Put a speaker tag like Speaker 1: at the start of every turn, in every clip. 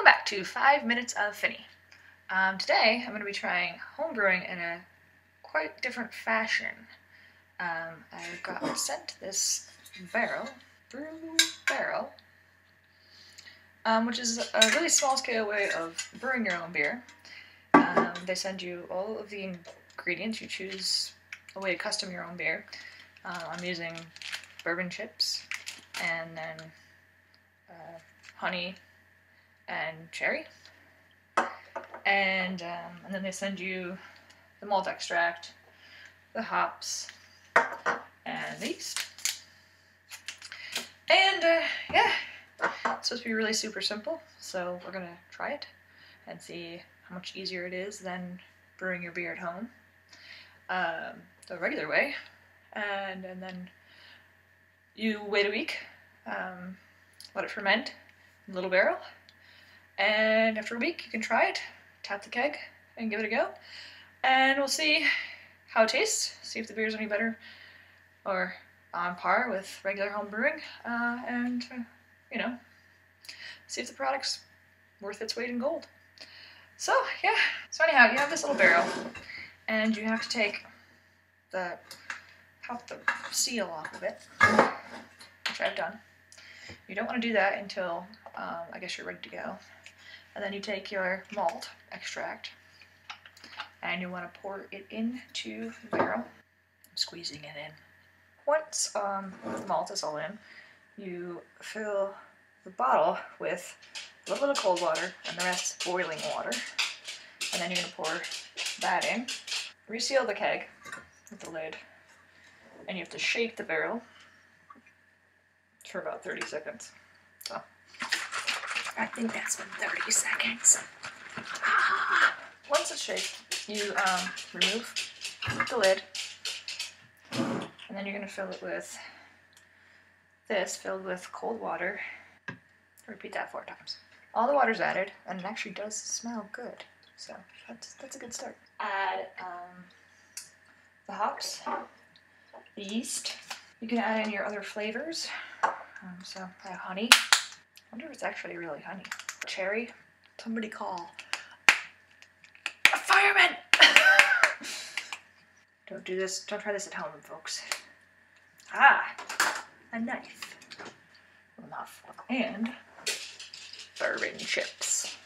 Speaker 1: Welcome back to Five Minutes of Finny. Um, today I'm going to be trying homebrewing in a quite different fashion. Um, I got sent this barrel, brew barrel, um, which is a really small scale way of brewing your own beer. Um, they send you all of the ingredients. You choose a way to custom your own beer. Uh, I'm using bourbon chips and then uh, honey and cherry. And, um, and then they send you the malt extract, the hops, and the yeast. And uh, yeah, it's supposed to be really super simple, so we're gonna try it and see how much easier it is than brewing your beer at home um, the regular way. And, and then you wait a week, um, let it ferment in a little barrel, and after a week, you can try it, tap the keg, and give it a go. And we'll see how it tastes, see if the beer is any better or on par with regular home brewing, uh, and, uh, you know, see if the product's worth its weight in gold. So, yeah. So anyhow, you have this little barrel, and you have to take the, pop the seal off of it, which I've done. You don't want to do that until, um, I guess you're ready to go. And then you take your malt extract and you want to pour it into the barrel. I'm squeezing it in. Once um, the malt is all in, you fill the bottle with a little bit of cold water and the rest boiling water. And then you're going to pour that in. Reseal the keg with the lid. And you have to shake the barrel for about 30 seconds. So I think that's been 30 seconds. Once it's shaped, you um, remove the lid, and then you're going to fill it with this, filled with cold water. Repeat that four times. All the water's added, and it actually does smell good. So that's, that's a good start. Add um, the hops, the yeast. You can add in your other flavors. Um, so I have honey, I wonder if it's actually really honey. Cherry? Somebody call. A fireman! don't do this, don't try this at home, folks. Ah, a knife. Enough. And bourbon chips.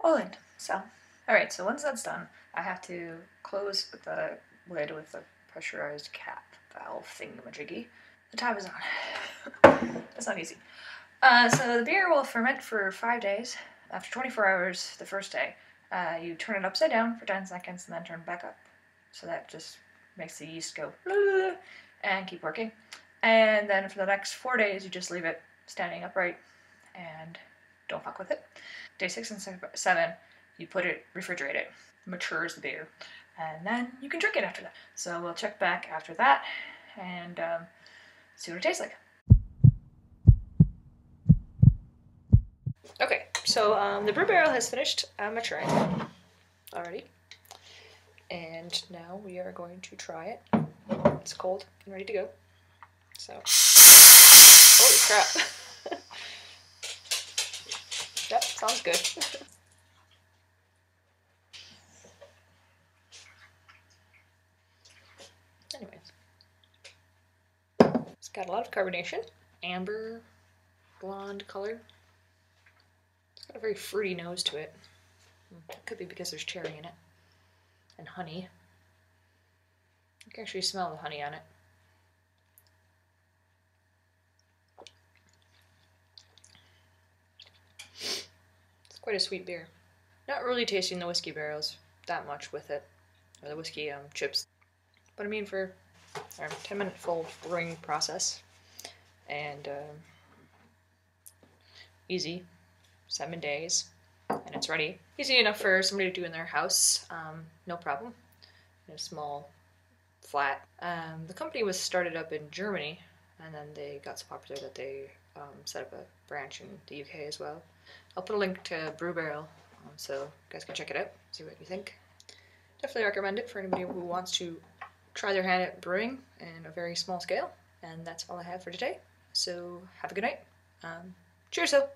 Speaker 1: All in. So, alright, so once that's done, I have to close the lid with a pressurized cap valve thingamajiggy. The time is on. That's not easy. Uh, so the beer will ferment for five days. After 24 hours, the first day, uh, you turn it upside down for 10 seconds and then turn it back up. So that just makes the yeast go and keep working. And then for the next four days, you just leave it standing upright and don't fuck with it. Day six and seven, you put it, refrigerate it, matures the beer, and then you can drink it after that. So we'll check back after that and um, see what it tastes like. So um, the brew barrel has finished uh, maturing already. And now we are going to try it. It's cold and ready to go. So, holy crap. yep, sounds good. Anyways, it's got a lot of carbonation, amber, blonde color got a very fruity nose to it. Could be because there's cherry in it. And honey. You can actually smell the honey on it. It's quite a sweet beer. Not really tasting the whiskey barrels that much with it. Or the whiskey um, chips. But I mean for our 10 minute full brewing process. And um, easy seven days, and it's ready. Easy enough for somebody to do in their house, um, no problem. In a small flat. Um, the company was started up in Germany, and then they got so popular that they um, set up a branch in the UK as well. I'll put a link to BrewBarrel, um, so you guys can check it out, see what you think. Definitely recommend it for anybody who wants to try their hand at brewing in a very small scale. And that's all I have for today. So have a good night. Um, cheers, though.